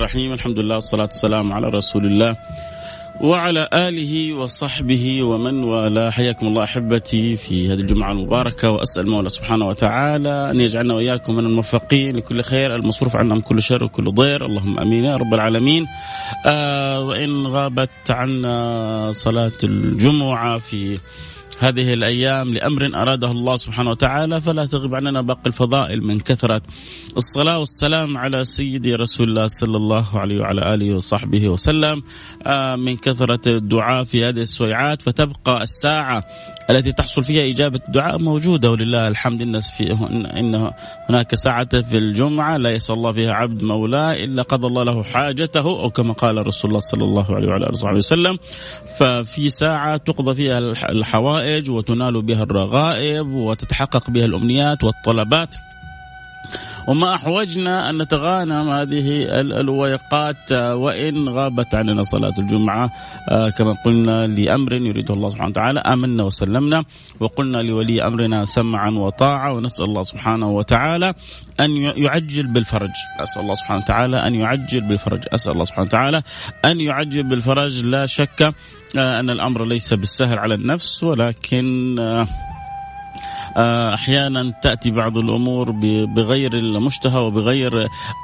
الرحيم. الحمد لله والصلاة والسلام على رسول الله. وعلى آله وصحبه ومن والاه. حياكم الله أحبتي في هذه الجمعة المباركة وأسأل المولى سبحانه وتعالى أن يجعلنا وإياكم من الموفقين لكل خير المصروف عنا من كل شر وكل ضير. اللهم أمين يا رب العالمين. آه وإن غابت عنا صلاة الجمعة في هذه الأيام لأمر أراده الله سبحانه وتعالى فلا تغب عننا باقي الفضائل من كثرة الصلاة والسلام على سيدي رسول الله صلى الله عليه وعلى آله وصحبه وسلم. آه، من كثرة الدعاء في هذه السويعات فتبقى الساعة التي تحصل فيها إجابة الدعاء موجودة ولله الحمد. إن, في إن هناك ساعة في الجمعة لا يسأل الله فيها عبد مولاه إلا قضى الله له حاجته أو كما قال رسول الله صلى الله عليه وعلى آله وسلم ففي ساعة تقضى فيها الحوائج وتنال بها الرغائب وتتحقق بها الأمنيات والطلبات. وما أحوجنا أن نتغانم هذه الويقات وإن غابت عننا صلاة الجمعة آه، كما قلنا لأمر يريده الله سبحانه وتعالى. آمنا وسلمنا وقلنا لولي أمرنا سمعا وطاعة ونسأل الله سبحانه وتعالى أن يعجل بالفرج. أسأل الله سبحانه وتعالى أن يعجل بالفرج. أسأل الله سبحانه وتعالى أن يعجل بالفرج. لا شك آه، أن الأمر ليس بالسهل على النفس ولكن آه، آه، أحيانا تأتي بعض الأمور بغير المشتهى وبغير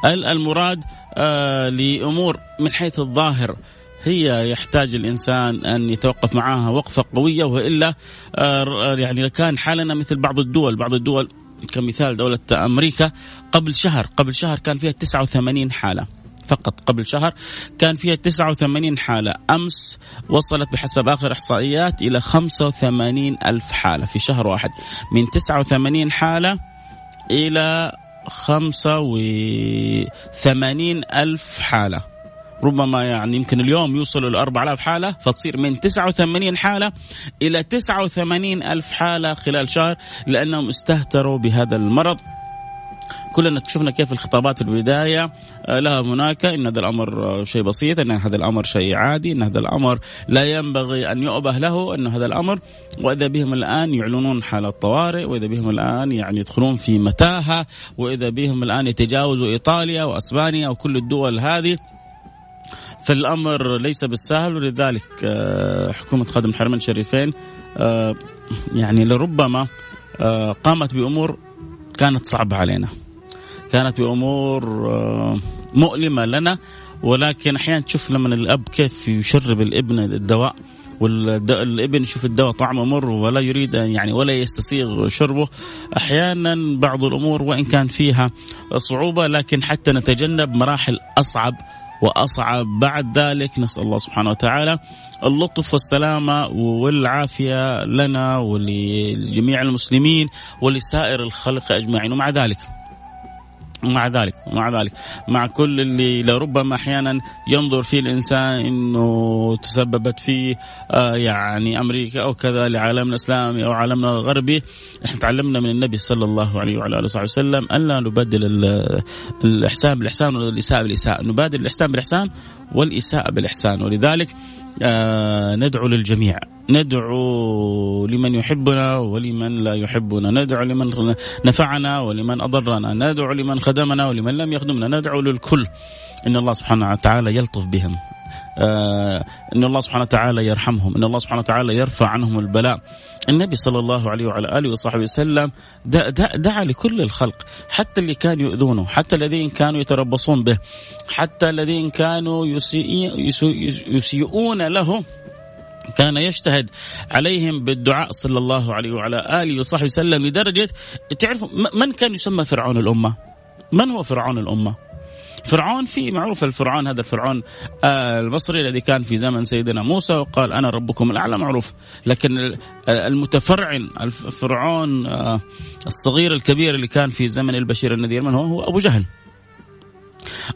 المراد آه، لأمور من حيث الظاهر هي يحتاج الإنسان أن يتوقف معها وقفة قوية وإلا آه، يعني كان حالنا مثل بعض الدول بعض الدول كمثال دولة أمريكا قبل شهر قبل شهر كان فيها 89 حالة. فقط قبل شهر كان فيها 89 حالة. أمس وصلت بحسب آخر إحصائيات إلى 85 ألف حالة في شهر واحد. من 89 حالة إلى 85 ألف حالة. ربما يعني يمكن اليوم يوصلوا ل 4000 حالة فتصير من 89 حالة إلى 89 ألف حالة خلال شهر لأنهم استهتروا بهذا المرض. كلنا شفنا كيف الخطابات في البداية آه، لها هناك إن هذا الأمر آه، شيء بسيط إن هذا الأمر شيء عادي إن هذا الأمر لا ينبغي أن يؤبه له إن هذا الأمر وإذا بهم الآن يعلنون حاله طوارئ وإذا بهم الآن يعني يدخلون في متاهة وإذا بهم الآن يتجاوزوا إيطاليا وأسبانيا وكل الدول هذه فالأمر ليس بالسهل ولذلك آه، حكومة خادم الحرمين الشريفين يعني لربما قامت بأمور كانت صعبة علينا. كانت بأمور آه، مؤلمة لنا ولكن أحيانا تشوف لما الأب كيف يشرب الإبن الدواء والابن يشوف الدواء طعمه مر ولا يريد يعني ولا يستسيغ شربه. أحيانا بعض الأمور وإن كان فيها صعوبة لكن حتى نتجنب مراحل أصعب وأصعب. بعد ذلك نسأل الله سبحانه وتعالى اللطف والسلامة والعافية لنا ولجميع المسلمين ولسائر الخلق أجمعين. ومع ذلك مع ذلك مع ذلك. مع كل اللي لربما أحيانا ينظر فيه الإنسان إنه تسببت فيه آه يعني أمريكا أو كذا لعالمنا الإسلامي أو عالمنا الغربي. إحنا تعلمنا من النبي صلى الله عليه وعلى آله وصحبه وسلم الا نبدل الإحسان بالإحسان والإساءة بالإساءة. نبادل الإحسان بالإحسان والإساءة بالإحسان. ولذلك آه ندعو للجميع. ندعو لمن يحبنا ولمن لا يحبنا. ندعو لمن نفعنا ولمن أضرنا. ندعو لمن خدمنا ولمن لم يخدمنا. ندعو للكل. إن الله سبحانه وتعالى يلطف بهم. إن الله سبحانه وتعالى يرحمهم إن الله سبحانه وتعالى يرفع عنهم البلاء النبي صلى الله عليه وعلى آله وصحبه وسلم دعا لكل الخلق حتى اللي كانوا يؤذونه حتى الذين كانوا يتربصون به حتى الذين كانوا يسيئون له كان يجتهد عليهم بالدعاء صلى الله عليه وعلى آله وصحبه وسلم لدرجة تعرف من كان يسمى فرعون الأمة؟ من هو فرعون الأمة فرعون في معروف الفرعون هذا الفرعون آه، المصري الذي كان في زمن سيدنا موسى وقال أنا ربكم الأعلى معروف. لكن المتفرعن الفرعون آه، الصغير الكبير اللي كان في زمن البشير النذير من هو؟ هو أبو جهل.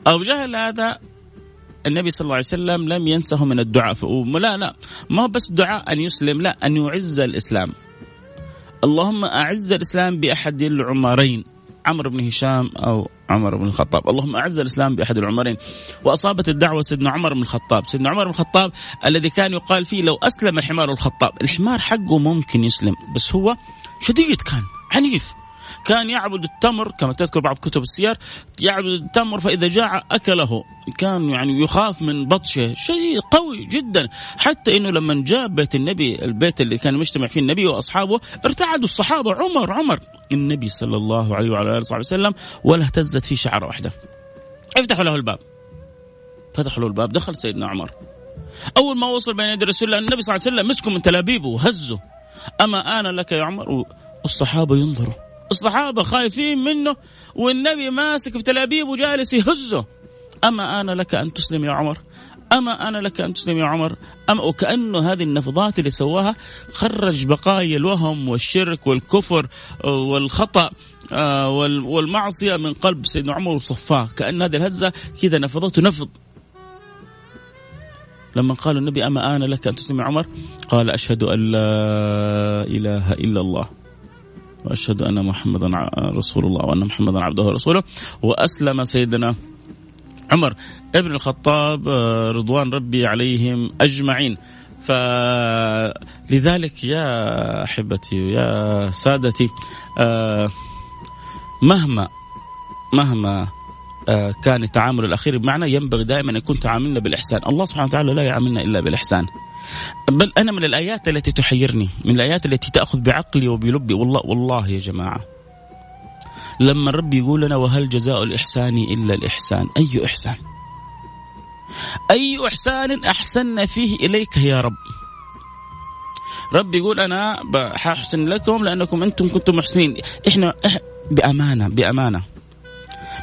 أبو جهل هذا النبي صلى الله عليه وسلم لم ينسه من الدعاء. لا لا ما بس دعاء أن يسلم لا أن يعز الإسلام. اللهم أعز الإسلام بأحد العمرين. عمرو بن هشام أو عمر بن الخطاب. اللهم أعز الإسلام بأحد العمرين وأصابت الدعوة سيدنا عمر بن الخطاب. سيدنا عمر بن الخطاب الذي كان يقال فيه لو أسلم حمار الخطاب. الحمار حقه ممكن يسلم بس هو شديد كان عنيف. كان يعبد التمر كما تذكر بعض كتب السير يعبد التمر فإذا جاع أكله. كان يعني يخاف من بطشه. شيء قوي جدا. حتى إنه لما جاء بيت النبي البيت اللي كان مجتمع فيه النبي وأصحابه ارتعدوا الصحابة. عمر عمر. النبي صلى الله عليه وعلى آله وصحبه وسلم ولا اهتزت فيه شعرة واحدة. افتحوا له الباب. فتحوا له الباب. دخل سيدنا عمر. أول ما وصل بين يدي رسول الله النبي صلى الله عليه وسلم مسكه من تلابيبه وهزه. أما أنا لك يا عمر؟ والصحابة ينظروا. الصحابة خايفين منه والنبي ماسك بتلابيب وجالس يهزه. أما أنا لك أن تسلم يا عمر؟ أما أنا لك أن تسلم يا عمر؟ أما وكأنه هذه النفضات اللي سواها خرج بقايا الوهم والشرك والكفر والخطأ آه، والمعصية من قلب سيدنا عمر وصفاه. كأن هذه الهزة كذا نفضته نفض لما قال النبي أما أنا لك أن تسلم يا عمر؟ قال أشهد أن لا إله إلا الله. وأشهد أن محمدا رسول الله وأن محمدا عبده ورسوله. وأسلم سيدنا عمر ابن الخطاب آه، رضوان ربي عليهم أجمعين. فلذلك يا أحبتي يا سادتي آه، مهما مهما آه، كان التعامل الأخير معنا ينبغي دائما أن يكون تعاملنا بالإحسان، الله سبحانه وتعالى لا يعاملنا إلا بالإحسان. بل أنا من الآيات التي تحيرني من الآيات التي تأخذ بعقلي وبلبي. والله والله يا جماعة. لما ربي يقول لنا وهل جزاء الإحسان إلا الإحسان؟ أي إحسان؟ أي إحسان أحسن فيه إليك يا رب؟ ربي يقول أنا حاحسن لكم لأنكم أنتم كنتم محسنين. إحنا بامانه بأمانة.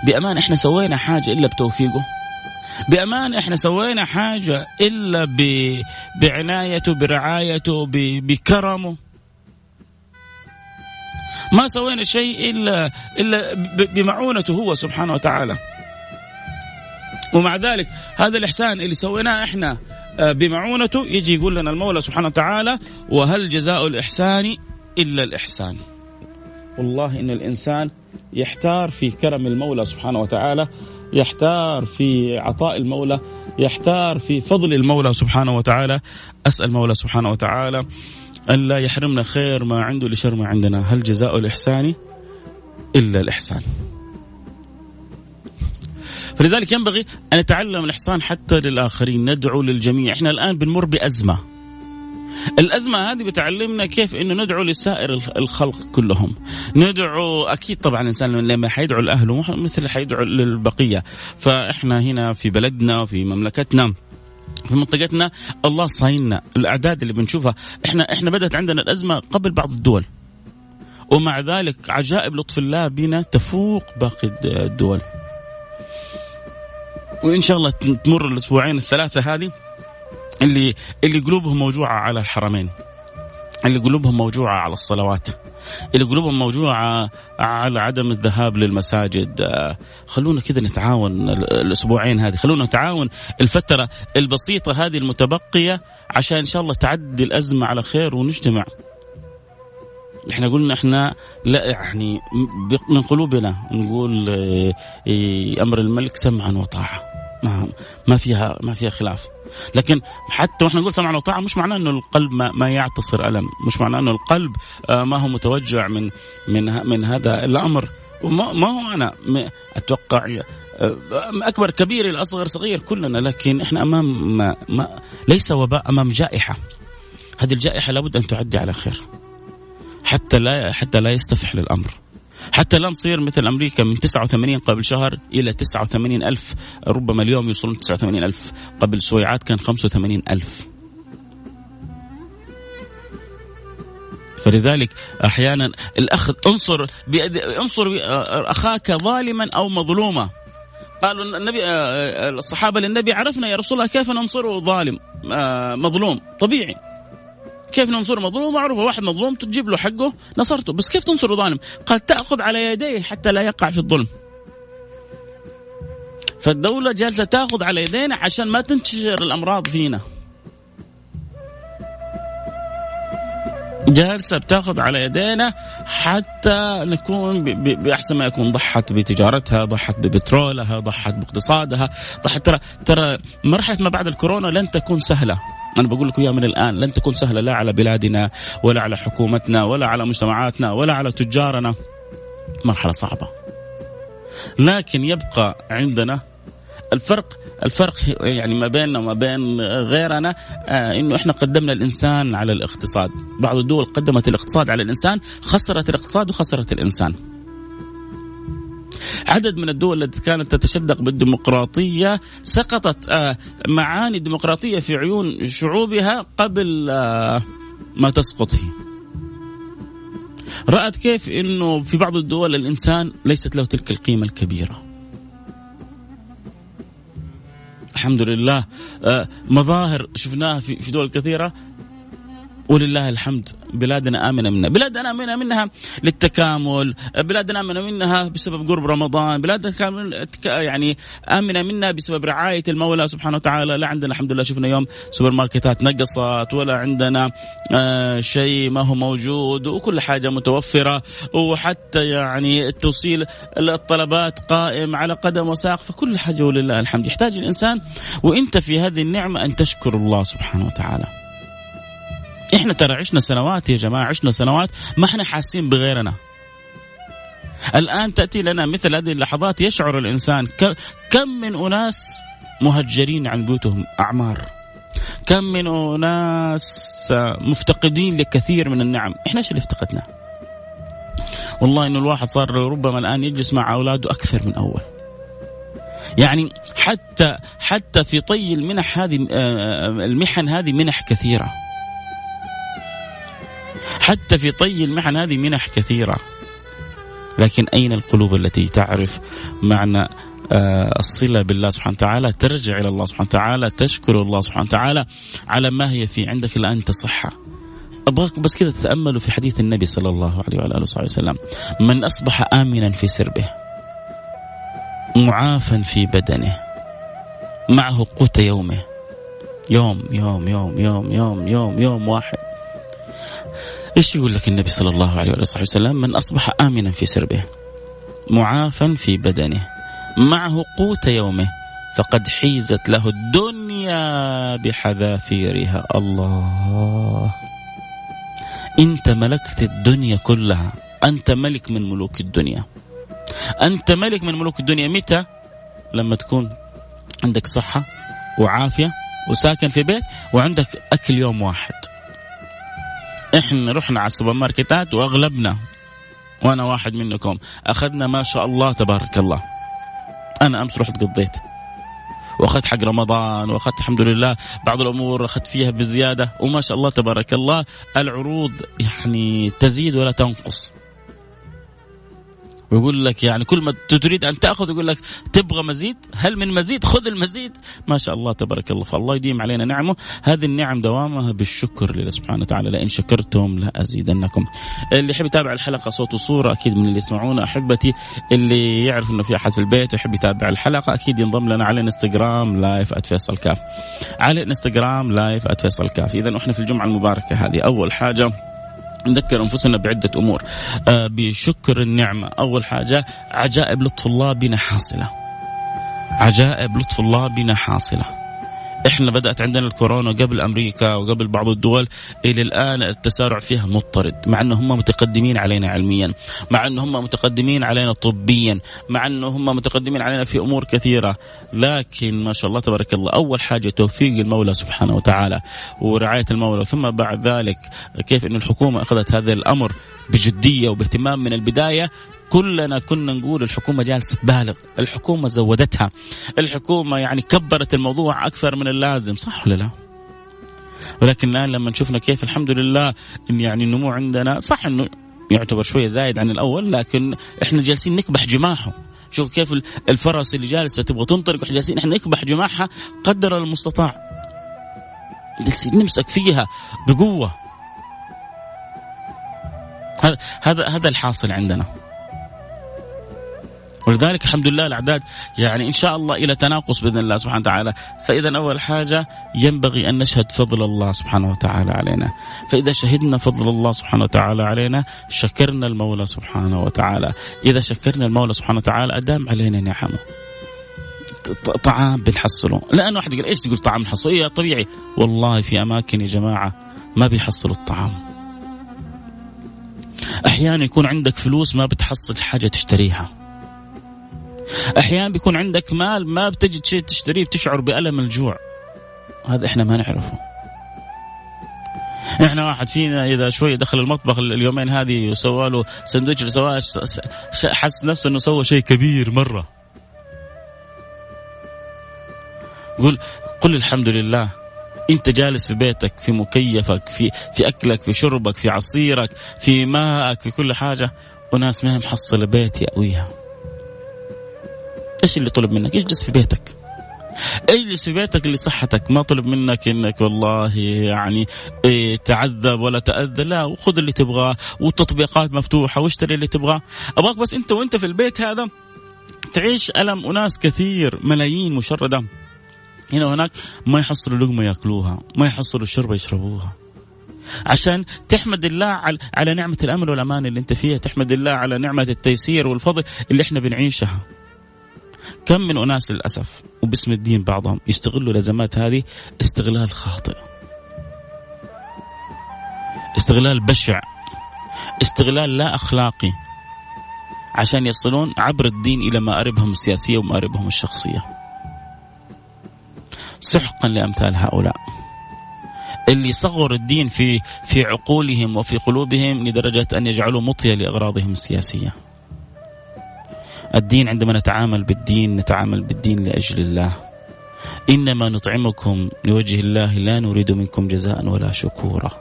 بأمانة إحنا سوينا حاجة إلا بتوفيقه. بأمان إحنا سوينا حاجة إلا ب... بعنايته برعايته ب... بكرمه. ما سوينا شيء الا إلا بمعونته هو سبحانه وتعالى. ومع ذلك هذا الإحسان اللي سويناه إحنا آه، بمعونته يجي يقول لنا المولى سبحانه وتعالى وهل جزاء الإحسان إلا الإحسان؟ والله إن الإنسان يحتار في كرم المولى سبحانه وتعالى يحتار في عطاء المولى يحتار في فضل المولى سبحانه وتعالى. أسأل المولى سبحانه وتعالى أن لا يحرمنا خير ما عنده لشر ما عندنا. هل جزاء الإحسان إلا الإحسان؟ فلذلك ينبغي أن نتعلم الإحسان حتى للآخرين ندعو للجميع. إحنا الآن بنمر بأزمة. الأزمة هذه بتعلمنا كيف أنه ندعو لسائر الخلق كلهم. ندعو أكيد طبعا الإنسان لما حيدعو لأهله مثل حيدعو للبقية. فإحنا هنا في بلدنا وفي مملكتنا في منطقتنا الله صايننا الأعداد اللي بنشوفها إحنا إحنا بدأت عندنا الأزمة قبل بعض الدول. ومع ذلك عجائب لطف الله بنا تفوق باقي الدول. وإن شاء الله تمر الأسبوعين الثلاثة هذه. اللي اللي قلوبهم موجوعة على الحرمين. اللي قلوبهم موجوعة على الصلوات. اللي قلوبهم موجوعة على عدم الذهاب للمساجد. خلونا كذا نتعاون الأسبوعين هذه. خلونا نتعاون الفترة البسيطة هذه المتبقية عشان إن شاء الله تعدي الأزمة على خير ونجتمع. إحنا قلنا إحنا لا يعني من قلوبنا نقول إيه، أمر الملك سمعا وطاعة. ما ما فيها ما فيها خلاف. لكن حتى وإحنا نقول سمعنا وطاعة مش معناه إنه القلب ما, ما يعتصر ألم. مش معناه إنه القلب آه، ما هو متوجع من من من هذا الأمر. ما هو أنا أتوقع آه، أكبر كبير الاصغر صغير كلنا. لكن إحنا أمام ما ما ليس وباء أمام جائحة. هذه الجائحة لابد أن تعدي على خير. حتى لا حتى لا يستفحل الامر حتى لا نصير مثل أمريكا من 89 قبل شهر إلى 89 ألف ربما اليوم يوصلون 89 ألف. قبل سويعات كان 85 ألف. فلذلك أحيانا الاخذ انصر بيد انصر أخاك ظالما أو مظلوما. قالوا النبي الصحابة للنبي عرفنا يا رسول الله كيف ننصره ظالم مظلوم طبيعي. كيف ننصر مظلوم؟ معروفه واحد مظلوم تجيب له حقه نصرته. بس كيف تنصر ظالم؟ قال تأخذ على يديه حتى لا يقع في الظلم. فالدولة جالسة تأخذ على يدينا عشان ما تنتشر الأمراض فينا جالسة بتاخذ على يدينا حتى نكون بأحسن ما يكون ضحت بتجارتها، ضحت ببترولها، ضحت باقتصادها، ضحت ترى ترى مرحلة ما بعد الكورونا لن تكون سهلة. أنا بقول لكم اياها من الآن لن تكون سهلة لا على بلادنا ولا على حكومتنا ولا على مجتمعاتنا ولا على تجارنا. مرحلة صعبة. لكن يبقى عندنا الفرق الفرق يعني ما بيننا وما بين غيرنا آه إنه إحنا قدمنا الإنسان على الاقتصاد، بعض الدول قدمت الاقتصاد على الإنسان، خسرت الاقتصاد وخسرت الإنسان. عدد من الدول التي كانت تتشدق بالديمقراطية سقطت آه معاني الديمقراطيه في عيون شعوبها قبل آه ما تسقط هي. رأت كيف إنه في بعض الدول الإنسان ليست له تلك القيمة الكبيرة. الحمد لله. آه، مظاهر شفناها في دول كثيرة. ولله الحمد. بلادنا آمنة منها. بلادنا آمنة منها للتكامل. بلادنا آمنة منها بسبب قرب رمضان. بلادنا يعني آمنة منها بسبب رعاية المولى سبحانه وتعالى. لا عندنا الحمد لله. شفنا يوم سوبر ماركتات نقصت ولا عندنا آه شيء ما هو موجود وكل حاجة متوفرة. وحتى يعني التوصيل الطلبات قائم على قدم وساق. فكل حاجة ولله الحمد. يحتاج الإنسان وإنت في هذه النعمة أن تشكر الله سبحانه وتعالى. إحنا ترى عشنا سنوات يا جماعة عشنا سنوات ما إحنا حاسين بغيرنا. الآن تأتي لنا مثل هذه اللحظات يشعر الإنسان. كم من أناس مهجرين عن بيوتهم؟ أعمار. كم من أناس مفتقدين لكثير من النعم؟ إحنا إيش اللي افتقدناه؟ والله إنه الواحد صار ربما الآن يجلس مع أولاده أكثر من أول. يعني حتى حتى في طي المنح هذه آه، المحن هذه منح كثيرة. حتى في طي المحن هذه منح كثيرة. لكن أين القلوب التي تعرف معنى آه، الصلة بالله سبحانه وتعالى؟ ترجع إلى الله سبحانه وتعالى تشكر الله سبحانه وتعالى على ما هي فيه. عندك الآن تصحى أبغاكم بس كذا تتأملوا في حديث النبي صلى الله عليه وعلى آله وصحبه وسلم. من أصبح آمنا في سربه معافا في بدنه معه قوت يومه. يوم يوم يوم يوم يوم يوم يوم واحد. إيش يقول لك النبي صلى الله عليه وصحبه وسلم؟ من أصبح آمنا في سربه معافا في بدنه معه قوت يومه فقد حيزت له الدنيا بحذافيرها. الله. أنت ملكت الدنيا كلها أنت ملك من ملوك الدنيا. أنت ملك من ملوك الدنيا. متى؟ لما تكون عندك صحة وعافية وساكن في بيت وعندك أكل يوم واحد. إحنا رحنا على السوبر ماركتات وأغلبنا وأنا واحد منكم. أخذنا ما شاء الله تبارك الله. أنا أمس رحت قضيت. وأخذت حق رمضان وأخذت الحمد لله بعض الأمور أخذت فيها بزيادة. وما شاء الله تبارك الله العروض يعني تزيد ولا تنقص. ويقول لك يعني كل ما تريد أن تأخذ يقول لك تبغى مزيد؟ هل من مزيد؟ خذ المزيد. ما شاء الله تبارك الله. فالله يديم علينا نعمه. هذه النعم دوامها بالشكر لله سبحانه وتعالى. لئن شكرتم لأزيدنكم. اللي يحب يتابع الحلقة صوت وصورة أكيد من اللي يسمعونا أحبتي اللي يعرف إنه في أحد في البيت يحب يتابع الحلقة أكيد ينضم لنا على إنستغرام live @فيصل كاف. على إنستغرام live @فيصل كاف. اذا إحنا في الجمعة المباركة هذه. أول حاجة نذكر أنفسنا بعدة أمور. آه بشكر النعمة. أول حاجة عجائب لطف الله بنا حاصله عجائب لطف الله بنا حاصله إحنا بدأت عندنا الكورونا قبل أمريكا وقبل بعض الدول إلى الآن التسارع فيها مضطرد مع انه هم متقدمين علينا علميا مع انه هم متقدمين علينا طبيا مع انه هم متقدمين علينا في أمور كثيرة. لكن ما شاء الله تبارك الله أول حاجة توفيق المولى سبحانه وتعالى ورعاية المولى ثم بعد ذلك كيف إن الحكومة أخذت هذا الأمر بجدية وباهتمام من البداية كلنا كنا نقول الحكومة جالسة تبالغ، الحكومة زودتها، الحكومة يعني كبرت الموضوع أكثر من اللازم، صح ولا لا؟ ولكن الآن لما شفنا كيف الحمد لله إن يعني النمو عندنا صح إنه يعتبر شوية زايد عن الأول لكن إحنا جالسين نكبح جماحه. شوف كيف الفرس اللي جالسة تبغى تنطلق وإحنا جالسين إحنا نكبح جماحها قدر المستطاع. جالسين نمسك فيها بقوة. هذا هذا الحاصل عندنا. ولذلك الحمد لله الأعداد يعني إن شاء الله إلى تناقص بإذن الله سبحانه وتعالى، فإذا أول حاجة ينبغي أن نشهد فضل الله سبحانه وتعالى علينا، فإذا شهدنا فضل الله سبحانه وتعالى علينا شكرنا المولى سبحانه وتعالى، إذا شكرنا المولى سبحانه وتعالى أدام علينا نعمة. طعام بنحصله، لأن واحد يقول إيش تقول طعام نحصله؟ إيه طبيعي، والله في أماكن يا جماعة ما بيحصلوا الطعام. أحيانا يكون عندك فلوس ما بتحصل حاجة تشتريها أحيانا بيكون عندك مال ما بتجد شيء تشتريه بتشعر بألم الجوع. هذا إحنا ما نعرفه. إحنا واحد فينا إذا شوي دخل المطبخ اليومين هذه وسوى له سندويتش سواه حس نفسه إنه سوى شيء كبير مرة. قل قل الحمد لله. أنت جالس في بيتك في مكيفك في في أكلك في شربك في عصيرك في ماءك في كل حاجة. وناس ما محصلة بيت ياويها إيش اللي طلب منك؟ اجلس في بيتك. اجلس في بيتك لصحتك. ما طلب منك إنك والله يعني إيه تعذب ولا تأذى. لا وخذ اللي تبغاه والتطبيقات مفتوحة واشتري اللي تبغاه. أبغاك بس أنت وأنت في البيت هذا تعيش ألم أناس كثير ملايين مشردة. هنا وهناك ما يحصلوا لقمة يأكلوها ما يحصلوا شربه يشربوها. عشان تحمد الله على نعمة الامن والأمان اللي أنت فيها تحمد الله على نعمة التيسير والفضل اللي إحنا بنعيشها. كم من أناس للأسف وباسم الدين بعضهم يستغلوا الأزمات هذه استغلال خاطئ. استغلال بشع. استغلال لا أخلاقي. عشان يصلون عبر الدين إلى مآربهم السياسية ومآربهم الشخصية. سحقا لأمثال هؤلاء. اللي صغر الدين في في عقولهم وفي قلوبهم لدرجة أن يجعلوا مطية لأغراضهم السياسية. الدين عندما نتعامل بالدين نتعامل بالدين لأجل الله. إنما نطعمكم لوجه الله لا نريد منكم جزاء ولا شكورا.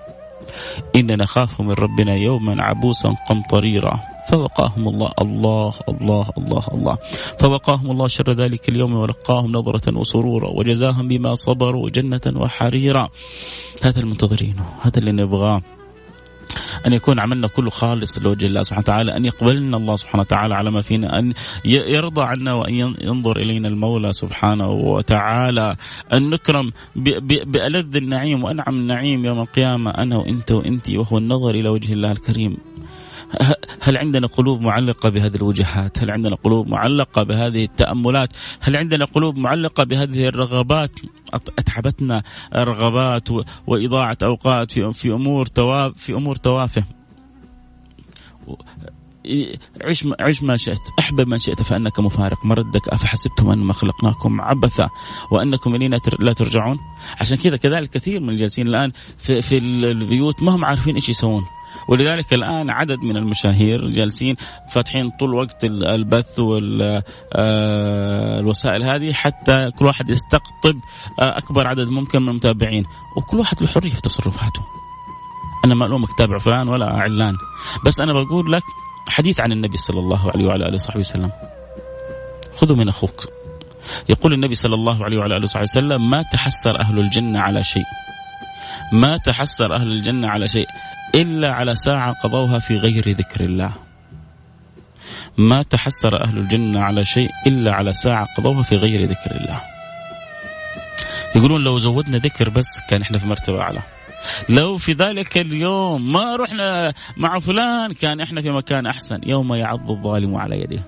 إنا نخاف من ربنا يوما عبوسا قمطريرا. فوقاهم الله الله الله الله الله. فوقاهم الله شر ذلك اليوم ولقاهم نظرة وسرورا وجزاهم بما صبروا جنة وحريرا. هذا المنتظرين هذا اللي نبغاه. أن يكون عملنا كله خالص لوجه الله سبحانه وتعالى أن يقبلنا الله سبحانه وتعالى على ما فينا أن يرضى عنا وأن ينظر إلينا المولى سبحانه وتعالى أن نكرم بألذ النعيم وأنعم النعيم يوم القيامة أنا وأنت وأنت وهو النظر إلى وجه الله الكريم. هل عندنا قلوب معلقة بهذه الوجهات؟ هل عندنا قلوب معلقة بهذه التأملات؟ هل عندنا قلوب معلقة بهذه الرغبات؟ أتعبتنا رغبات وإضاعة أوقات في في أمور تواف في أمور توافه. عش عش ما شئت. احبب من شئت فأنك مفارق. مردك أفحسبتم أنما خلقناكم عبثا وأنكم إلينا لا ترجعون؟ عشان كذا كذلك كثير من الجالسين الآن في, في البيوت ما هم عارفين إيش يسوون. ولذلك الآن عدد من المشاهير جالسين فاتحين طول وقت البث والوسائل آه، هذه حتى كل واحد يستقطب آه، أكبر عدد ممكن من المتابعين وكل واحد له حرية في تصرفاته. أنا ما ألومك تابع فلان ولا علان بس أنا بقول لك حديث عن النبي صلى الله عليه وعلى آله وصحبه وسلم. خذوا من أخوك. يقول النبي صلى الله عليه وعلى آله وصحبه وسلم ما تحسر أهل الجنة على شيء. ما تحسر أهل الجنة على شيء إلا على ساعة قضوها في غير ذكر الله. ما تحسر أهل الجنة على شيء إلا على ساعة قضوها في غير ذكر الله. يقولون لو زودنا ذكر بس كان إحنا في مرتبة أعلى. لو في ذلك اليوم ما رحنا مع فلان كان إحنا في مكان أحسن. يوم يعض الظالم على يده.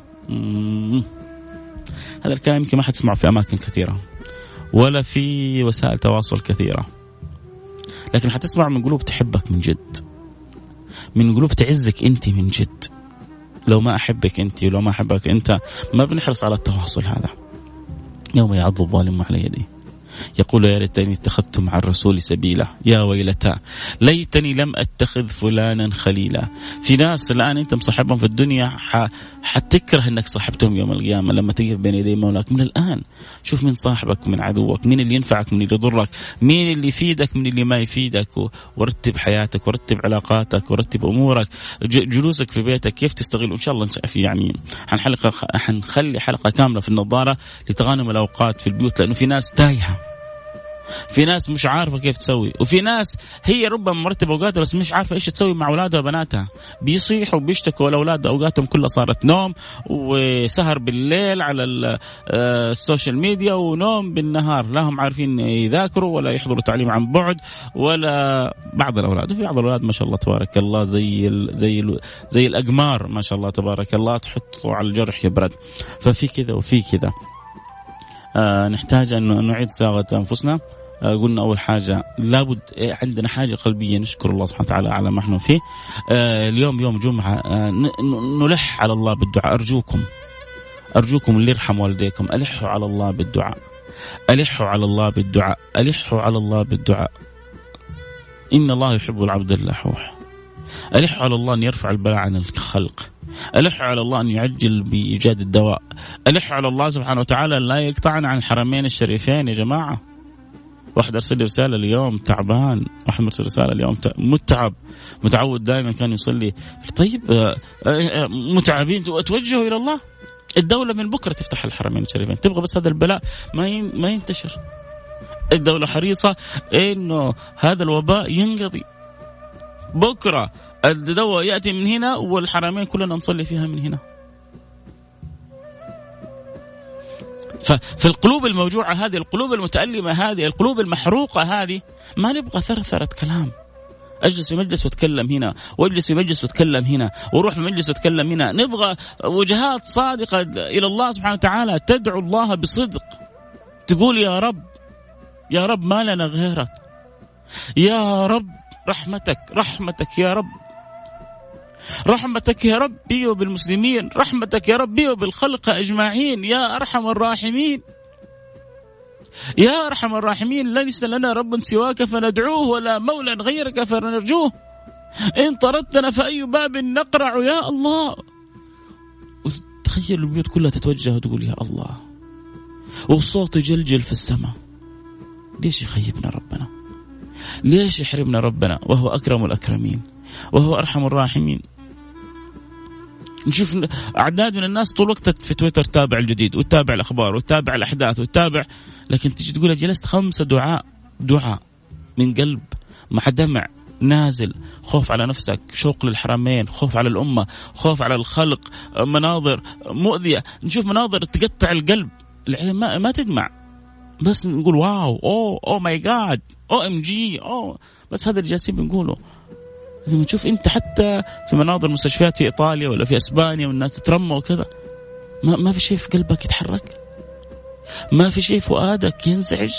هذا الكلام يمكن ما حتسمعه في أماكن كثيرة. ولا في وسائل تواصل كثيرة. لكن حتسمع من قلوب تحبك من جد. من قلوب تعزك أنت من جد. لو ما أحبك أنت ولو ما أحبك أنت ما بنحرص على التواصل هذا. يوم يعض الظالم على يديه. يقول يا ليتني اتخذت مع الرسول سبيلا. يا ويلتى ليتني لم أتخذ فلانا خليلا. في ناس الآن أنت مصاحبهم في الدنيا. حتكره إنك صاحبتهم يوم القيامة لما تقف بين يدي مولاك. من الآن شوف مين صاحبك من عدوك مين اللي ينفعك من اللي يضرك مين اللي يفيدك من اللي ما يفيدك. ورتب حياتك ورتب علاقاتك ورتب أمورك. جلوسك في بيتك كيف تستغل؟ وان شاء الله في يعني حنحلقه حنخلي حلقة كاملة في النظارة لتغانم الأوقات في البيوت لأنه في ناس تايهة. في ناس مش عارفة كيف تسوي. وفي ناس هي ربما مرتبة أوقاتها بس مش عارفة إيش تسوي مع أولادها وبناتها. بيصيحوا وبيشتكوا الاولاد أوقاتهم كلها صارت نوم وسهر بالليل على آه، ال social media ونوم بالنهار. لا هم عارفين يذاكروا ولا يحضروا تعليم عن بعد ولا بعض الأولاد. وفي بعض الأولاد ما شاء الله تبارك الله زي ال زي ال زي الأقمار ما شاء الله تبارك الله تحطوا على الجرح يبرد ففي كذا وفي كذا. آه نحتاج أن نعيد صياغة أنفسنا. آه، قلنا أول حاجة لابد إيه، عندنا حاجة قلبية نشكر الله سبحانه وتعالى على ما إحنا فيه. آه، اليوم يوم جمعة آه، نلح على الله بالدعاء. أرجوكم أرجوكم اللي يرحم والديكم ألحوا على الله بالدعاء. ألحوا على الله بالدعاء. ألحوا على الله بالدعاء. إن الله يحب العبد اللحوح. ألحوا على الله أن يرفع البلاء عن الخلق. ألح على الله أن يعجل بإيجاد الدواء. ألح على الله سبحانه وتعالى لا يقطعنا عن الحرمين الشريفين يا جماعة. واحد ارسل لي رسالة اليوم تعبان. واحد مرسل رسالة اليوم متعب. متعود دائما كان يصلي طيب آه، آه، متعبين توجهوا إلى الله؟ الدولة من بكرة تفتح الحرمين الشريفين. تبغى بس هذا البلاء ما ما ينتشر. الدولة حريصة إنه هذا الوباء ينقضي. بكرة الدواء يأتي من هنا والحرمين كلنا نصلي فيها من هنا. ففي القلوب الموجوعة هذه القلوب المتألمة هذه القلوب المحروقة هذه ما نبغى ثرثرة كلام. اجلس في مجلس واتكلم هنا واجلس في مجلس واتكلم هنا وأروح في مجلس واتكلم هنا. نبغى وجهات صادقة إلى الله سبحانه وتعالى تدعو الله بصدق. تقول يا رب يا رب ما لنا غيرك. يا رب رحمتك رحمتك يا رب. رحمتك يا ربي وبالمسلمين رحمتك يا ربي وبالخلق أجمعين يا أرحم الراحمين. يا أرحم الراحمين ليس لنا رب سواك فندعوه ولا مولى غيرك فنرجوه. إن طردتنا فأي باب نقرع يا الله. تخيل البيوت كلها تتوجه وتقول يا الله. والصوت يجلجل في السماء. ليش يخيبنا ربنا؟ ليش يحرمنا ربنا؟ وهو أكرم الأكرمين. وهو أرحم الراحمين. نشوف أعداد من الناس طول وقتها في تويتر تتابع الجديد وتتابع الأخبار وتتابع الأحداث وتتابع لكن تجي تقول جلست خمسة دعاء دعاء من قلب مع دمع نازل خوف على نفسك شوق للحرمين خوف على الأمة خوف على الخلق مناظر مؤذية. نشوف مناظر تقطع القلب. ما, ما تجمع بس نقول wow oh oh my God OMG oh. بس هذا اللي جالسين بنقوله. لما تشوف انت حتى في مناظر مستشفيات في إيطاليا ولا في أسبانيا والناس تترمى وكذا ما, ما في شيء في قلبك يتحرك؟ ما في شيء فؤادك ينزعج؟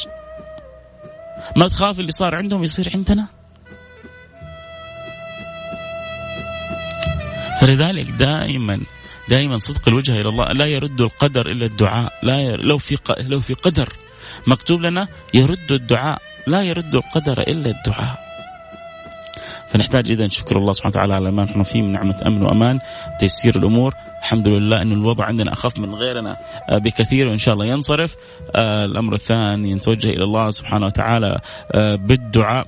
ما تخاف اللي صار عندهم يصير عندنا؟ فلذلك دائما دائما صدق الوجهه إلى الله لا يرد القدر إلا الدعاء لا ير... لو في ق... لو في قدر مكتوب لنا يرد الدعاء لا يرد القدر إلا الدعاء. فنحتاج اذا نشكر الله سبحانه وتعالى على ما نحن فيه من نعمة أمن وأمان تيسير الأمور. الحمد لله أن الوضع عندنا أخف من غيرنا آه، بكثير وإن شاء الله ينصرف. آه، الأمر الثاني نتوجه إلى الله سبحانه وتعالى آه، بالدعاء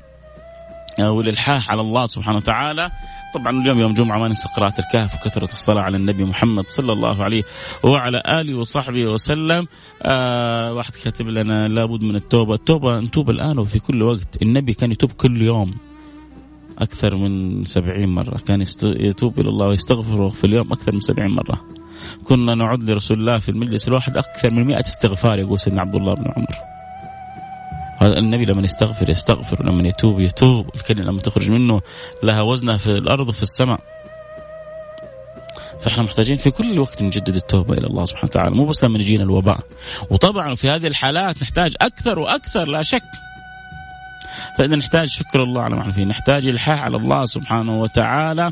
والإلحاح على الله سبحانه وتعالى. طبعا اليوم يوم جمعة ما ننسى قراءة الكهف وكثرة الصلاة على النبي محمد صلى الله عليه وعلى آله وصحبه وسلم. آه واحد كاتب لنا لابد من التوبة. التوبة نتوب الآن وفي كل وقت. النبي كان يتوب كل يوم. أكثر من سبعين مرة. كان يتوب إلى الله ويستغفره في اليوم أكثر من سبعين مرة. كنا نعد لرسول الله في المجلس الواحد أكثر من مئة استغفار يقول سيدنا عبد الله بن عمر. هذا النبي لما يستغفر يستغفر ولما يتوب يتوب. الكلمة لما تخرج منه لها وزنها في الأرض وفي السماء. فإحنا محتاجين في كل وقت نجدد التوبة إلى الله سبحانه وتعالى. مو بس لما يجينا الوباء. وطبعا في هذه الحالات نحتاج أكثر وأكثر لا شك. فإذا نحتاج شكر الله على ما فيه. نحتاج إلحاح على الله سبحانه وتعالى.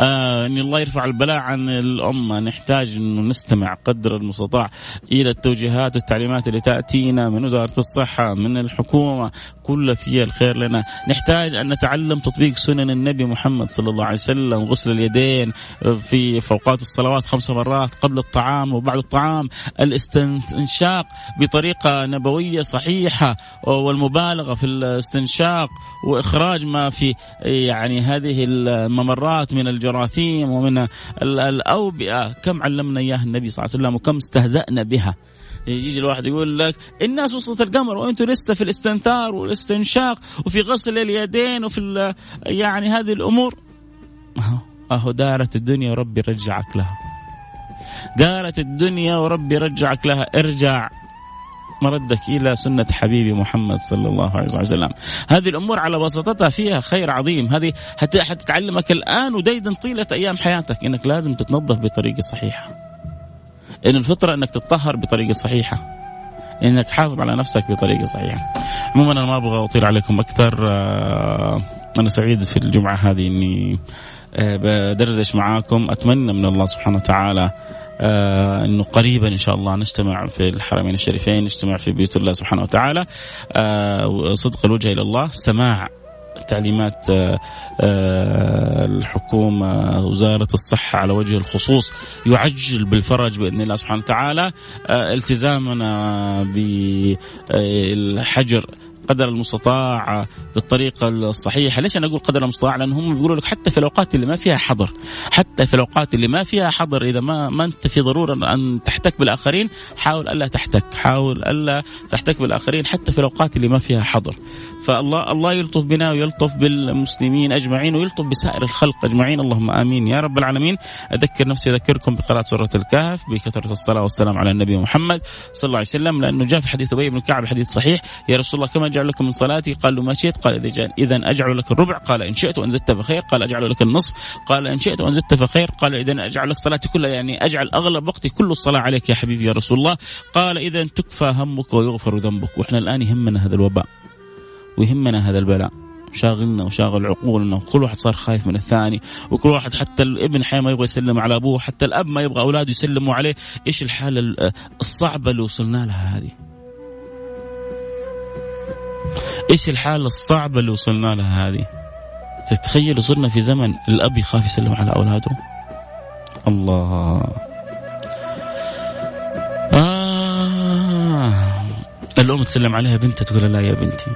آه إن الله يرفع البلاء عن الأمة. نحتاج انه نستمع قدر المستطاع إلى التوجيهات والتعليمات اللي تأتينا من وزارة الصحة من الحكومة. كل فيها الخير لنا. نحتاج أن نتعلم تطبيق سنن النبي محمد صلى الله عليه وسلم. غسل اليدين في اوقات الصلوات خمس مرات قبل الطعام وبعد الطعام. الاستنشاق بطريقة نبوية صحيحة والمبالغة في الاستنشاق وإخراج ما في يعني هذه الممرات من الجراثيم ومن الأوبئة. كم علمنا إياها النبي صلى الله عليه وسلم وكم استهزأنا بها. يجي الواحد يقول لك الناس وصلت القمر وأنتم لسه في الاستنثار والاستنشاق وفي غسل اليدين وفي يعني هذه الأمور. أهو دارت الدنيا وربي رجعك لها. دارت الدنيا وربي رجعك لها. ارجع. مردك إلى سنة حبيبي محمد صلى الله عليه وسلم. هذه الأمور على بساطتها فيها خير عظيم، هذه حتتعلمك الآن وديدا طيلة أيام حياتك إنك لازم تتنظف بطريقة صحيحة. إن الفطرة إنك تتطهر بطريقة صحيحة. إنك تحافظ على نفسك بطريقة صحيحة. عموما أنا ما أبغى أطيل عليكم أكثر آه، أنا سعيد في الجمعة هذه إني آه، بدردش معاكم أتمنى من الله سبحانه وتعالى آه إنه قريبا إن شاء الله نجتمع في الحرمين الشريفين نجتمع في بيوت الله سبحانه وتعالى. آه صدق الوجه إلى الله سماع تعليمات آه، آه، الحكومة وزارة الصحة على وجه الخصوص يعجل بالفرج بإذن الله سبحانه وتعالى. آه، التزامنا بالحجر قدر المستطاع بالطريقة الصحيحة، ليش أنا أقول قدر المستطاع؟ لأن هم بيقولوا لك حتى في الأوقات اللي ما فيها حظر، حتى في الأوقات اللي ما فيها حظر إذا ما ما أنت في ضرورة ان تحتك بالآخرين، حاول ألا تحتك، حاول ألا تحتك بالآخرين حتى في الأوقات اللي ما فيها حظر. فالله الله يلطف بنا ويلطف بالمسلمين أجمعين ويلطف بسائر الخلق أجمعين، اللهم آمين يا رب العالمين. أذكر نفسي أذكركم بقراءة سورة الكهف بكثرة الصلاة والسلام على النبي محمد صلى الله عليه وسلم لأنه جاء في حديث أبي بن كعب الحديث صحيح يا رسول الله كما أجعل لكم من صلاتي؟ قال له ما شئت. قال إذا اذا أجعل لك الربع. قال إن شئت وان زدت فخير. قال أجعل لك النصف. قال إن شئت وان زدت فخير. قال اذا أجعل لك صلاتي كلها. يعني أجعل أغلب وقتي كل الصلاة عليك يا حبيبي يا رسول الله. قال اذا تكفى همك ويغفر ذنبك. وإحنا الآن يهمنا هذا الوباء. ويهمنا هذا البلاء. شاغلنا وشاغل عقولنا. وكل واحد صار خايف من الثاني. وكل واحد حتى الابن حي ما يبغى يسلم على أبوه. حتى الأب ما يبغى أولاده يسلموا عليه. إيش الحالة الصعبة اللي وصلنا لها هذه؟ إيش الحالة الصعبة اللي وصلنا لها هذه؟ تتخيل صرنا في زمن الأب يخاف يسلم على أولاده. الله. آه. الأم تسلم عليها بنتها تقول لا يا بنتي.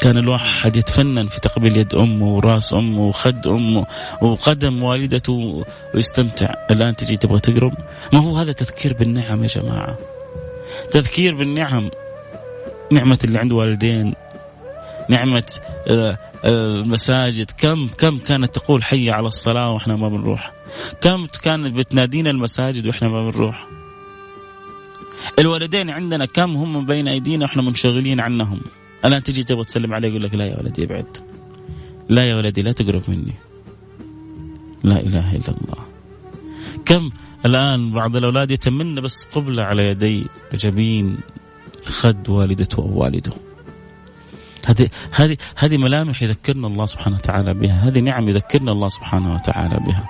كان الواحد يتفنن في تقبيل يد أمه وراس أمه وخد أمه وقدم والدته ويستمتع. الآن تجي تبغى تقرب؟ ما هو هذا تذكير بالنعم يا جماعة. تذكير بالنعم. نعمة اللي عند والدين نعمة آه، آه، المساجد. كم كم كانت تقول حي على الصلاة وإحنا ما بنروح؟ كم كانت بتنادينا المساجد وإحنا ما بنروح؟ الوالدين عندنا كم هم بين أيدينا وإحنا منشغلين عنهم؟ الآن تجي تبغى تسلم عليه يقول لك لا يا ولدي ابعد. لا يا ولدي لا تقرب مني. لا إله إلا الله. كم الآن بعض الأولاد يتمنى بس قبلة على يدي جبين خد والدته أو والده هذه هذه هذه ملامح يذكرنا الله سبحانه وتعالى بها، هذه نعم يذكرنا الله سبحانه وتعالى بها.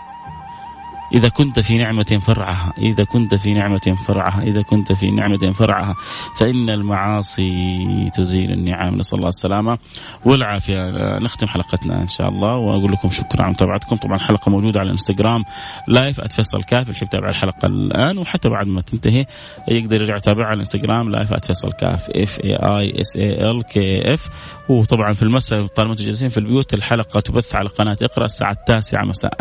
إذا كنت في نعمة فرعها إذا كنت في نعمة فرعها إذا كنت في نعمة فرعها فإن المعاصي تزيل النعم. نسأل الله السلامة والعافية. نختم حلقتنا إن شاء الله وأقول لكم شكرا على متابعتكم. طبعا الحلقة موجودة على الانستغرام live @فيصل كاف. اللي يتابع الحلقة الآن وحتى بعد ما تنتهي يقدر يرجع يتابعها على الانستغرام live @فيصل كاف. F A I S A L K F وطبعا في المساء طالما أنتم جالسين في البيوت الحلقة تبث على قناة اقرأ الساعة التاسعة مساء.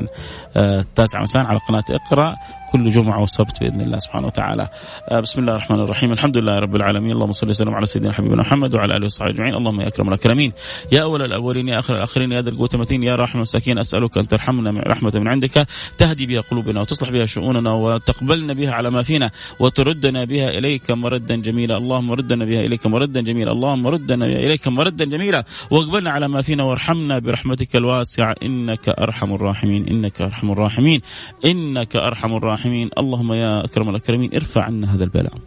آه، التاسعة مساء على قناة اقرأ كل جمعة وسبت بإذن الله سبحانه وتعالى. آه، بسم الله الرحمن الرحيم. الحمد لله رب العالمين. اللهم صل وسلم على سيدنا حبيبنا محمد وعلى آله وصحبه أجمعين. اللهم يا أكرم الأكرمين. يا أول الأولين يا آخر الآخرين يا ذا القوة المتين يا رحمة المساكين أسألك أن ترحمنا من رحمة من عندك تهدي بها قلوبنا وتصلح بها شؤوننا وتقبلنا بها على ما فينا وتردنا بها إليك مردا جميلا. اللهم ردنا بها إليك مردا جميلا. اللهم ردنا بها إليك مردا جميلا. واقبلنا على ما فينا وارحمنا برحمتك الواسعة. إنك أرحم الراحمين. إنك أرحم الراحمين. إنك أرحم الراحمين. اللهم يا أكرم الأكرمين ارفع عنا هذا البلاء.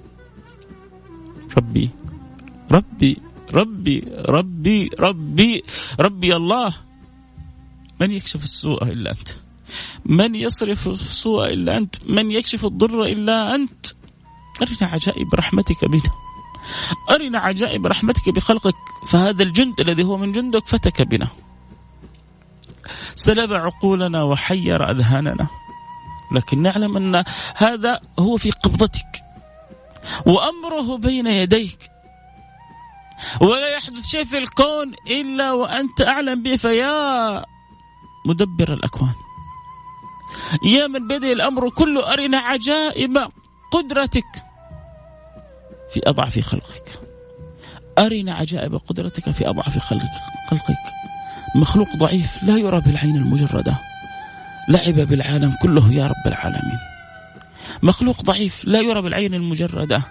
ربي ربي ربي ربي ربي ربي الله. من يكشف السوء إلا أنت؟ من يصرف السوء إلا أنت؟ من يكشف الضر إلا أنت؟ أرنا عجائب رحمتك بنا. أرنا عجائب رحمتك بخلقك. فهذا الجند الذي هو من جندك فتك بنا. سلب عقولنا وحير أذهاننا. لكن نعلم أن هذا هو في قبضتك وأمره بين يديك. ولا يحدث شيء في الكون إلا وأنت أعلم به فيا مدبر الأكوان. يا من بيده الأمر كله أرنا عجائب قدرتك في أضعف خلقك. أرنا عجائب قدرتك في أضعف خلقك خلقك. مخلوق ضعيف لا يرى بالعين المجردة. لعب بالعالم كله يا رب العالمين. مخلوق ضعيف لا يرى بالعين المجردة.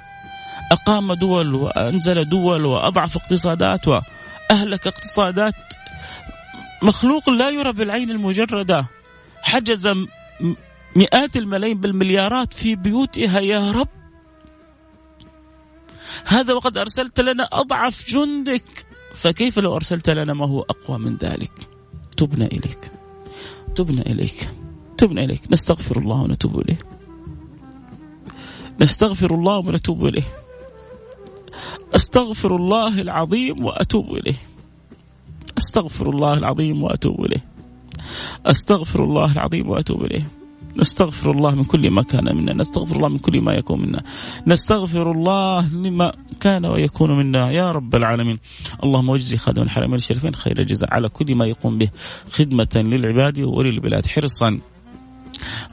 أقام دول وأنزل دول وأضعف اقتصادات وأهلك اقتصادات. مخلوق لا يرى بالعين المجردة. حجز مئات الملايين بالمليارات في بيوتها يا رب. هذا وقد أرسلت لنا أضعف جندك. فكيف لو أرسلت لنا ما هو أقوى من ذلك؟ تبنا إليك. تبنا إليك. تبنا إليك. نستغفر الله ونتوب إليه. نستغفر الله ونتوب إليه. أستغفر الله العظيم وأتوب إليه. أستغفر الله العظيم وأتوب إليه. أستغفر الله العظيم وأتوب إليه. نستغفر الله من كل ما كان منا نستغفر الله من كل ما يكون منا نستغفر الله لما كان ويكون منا. يا رب العالمين. اللهم واجزي خادم الحرمين الشريفين خير الجزاء على كل ما يقوم به. خدمة للعباد وللبلاد. حرصا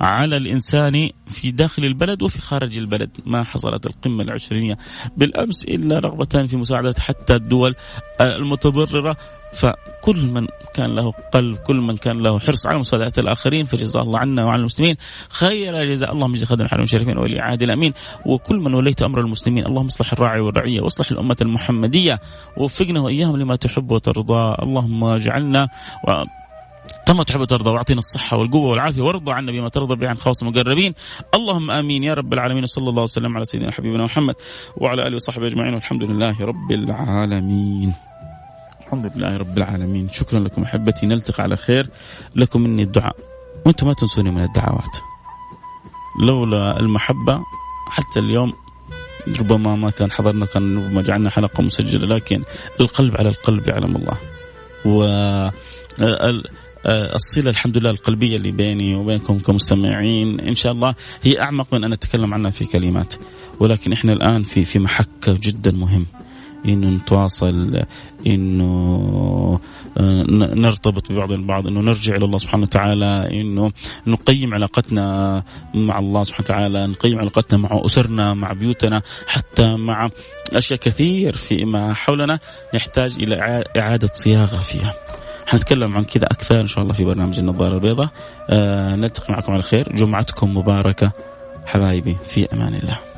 على الإنسان في داخل البلد وفي خارج البلد. ما حصلت القمة العشرينية بالأمس إلا رغبة في مساعدة حتى الدول المتضررة فكل من كان له قلب كل من كان له حرص على مساعدة الآخرين فجزاه الله عنا وعن المسلمين. خير جزاء اللهم اجزي خادم الحرمين الشريفين ولي عادل الأمين. وكل من وليت أمر المسلمين. اللهم اصلح الراعي والرعية واصلح الأمة المحمدية. ووفقنا وإياهم لما تحب وترضى. اللهم اجعلنا و كما تحب وترضى واعطينا الصحة والقوة والعافية وارضى عنا بما ترضى به عن خاص المقربين. اللهم آمين يا رب العالمين وصلى الله وسلم على سيدنا حبيبنا محمد وعلى آله وصحبه أجمعين والحمد لله رب العالمين. الحمد لله. رب العالمين. شكرا لكم أحبتي. نلتقي على خير. لكم مني الدعاء. وأنتم ما تنسوني من الدعوات. لولا المحبة حتى اليوم ربما ما كان حضرنا كان ربما جعلنا حلقة مسجلة لكن القلب على القلب يعلم الله. و الصلة الحمد لله القلبية اللي بيني وبينكم كمستمعين إن شاء الله هي أعمق من أن أتكلم عنها في كلمات. ولكن إحنا الآن في في محك جدا مهم. إنه نتواصل إنه آه، نرتبط ببعض البعض إنه نرجع إلى الله سبحانه وتعالى إنه نقيم علاقتنا مع الله سبحانه وتعالى نقيم علاقتنا مع أسرنا مع بيوتنا حتى مع أشياء كثير في ما حولنا نحتاج إلى إعادة صياغة فيها. حنتكلم عن كذا أكثر إن شاء الله في برنامج النظارة البيضاء. أه نلتقي معكم على خير. جمعتكم مباركة حبايبي في أمان الله.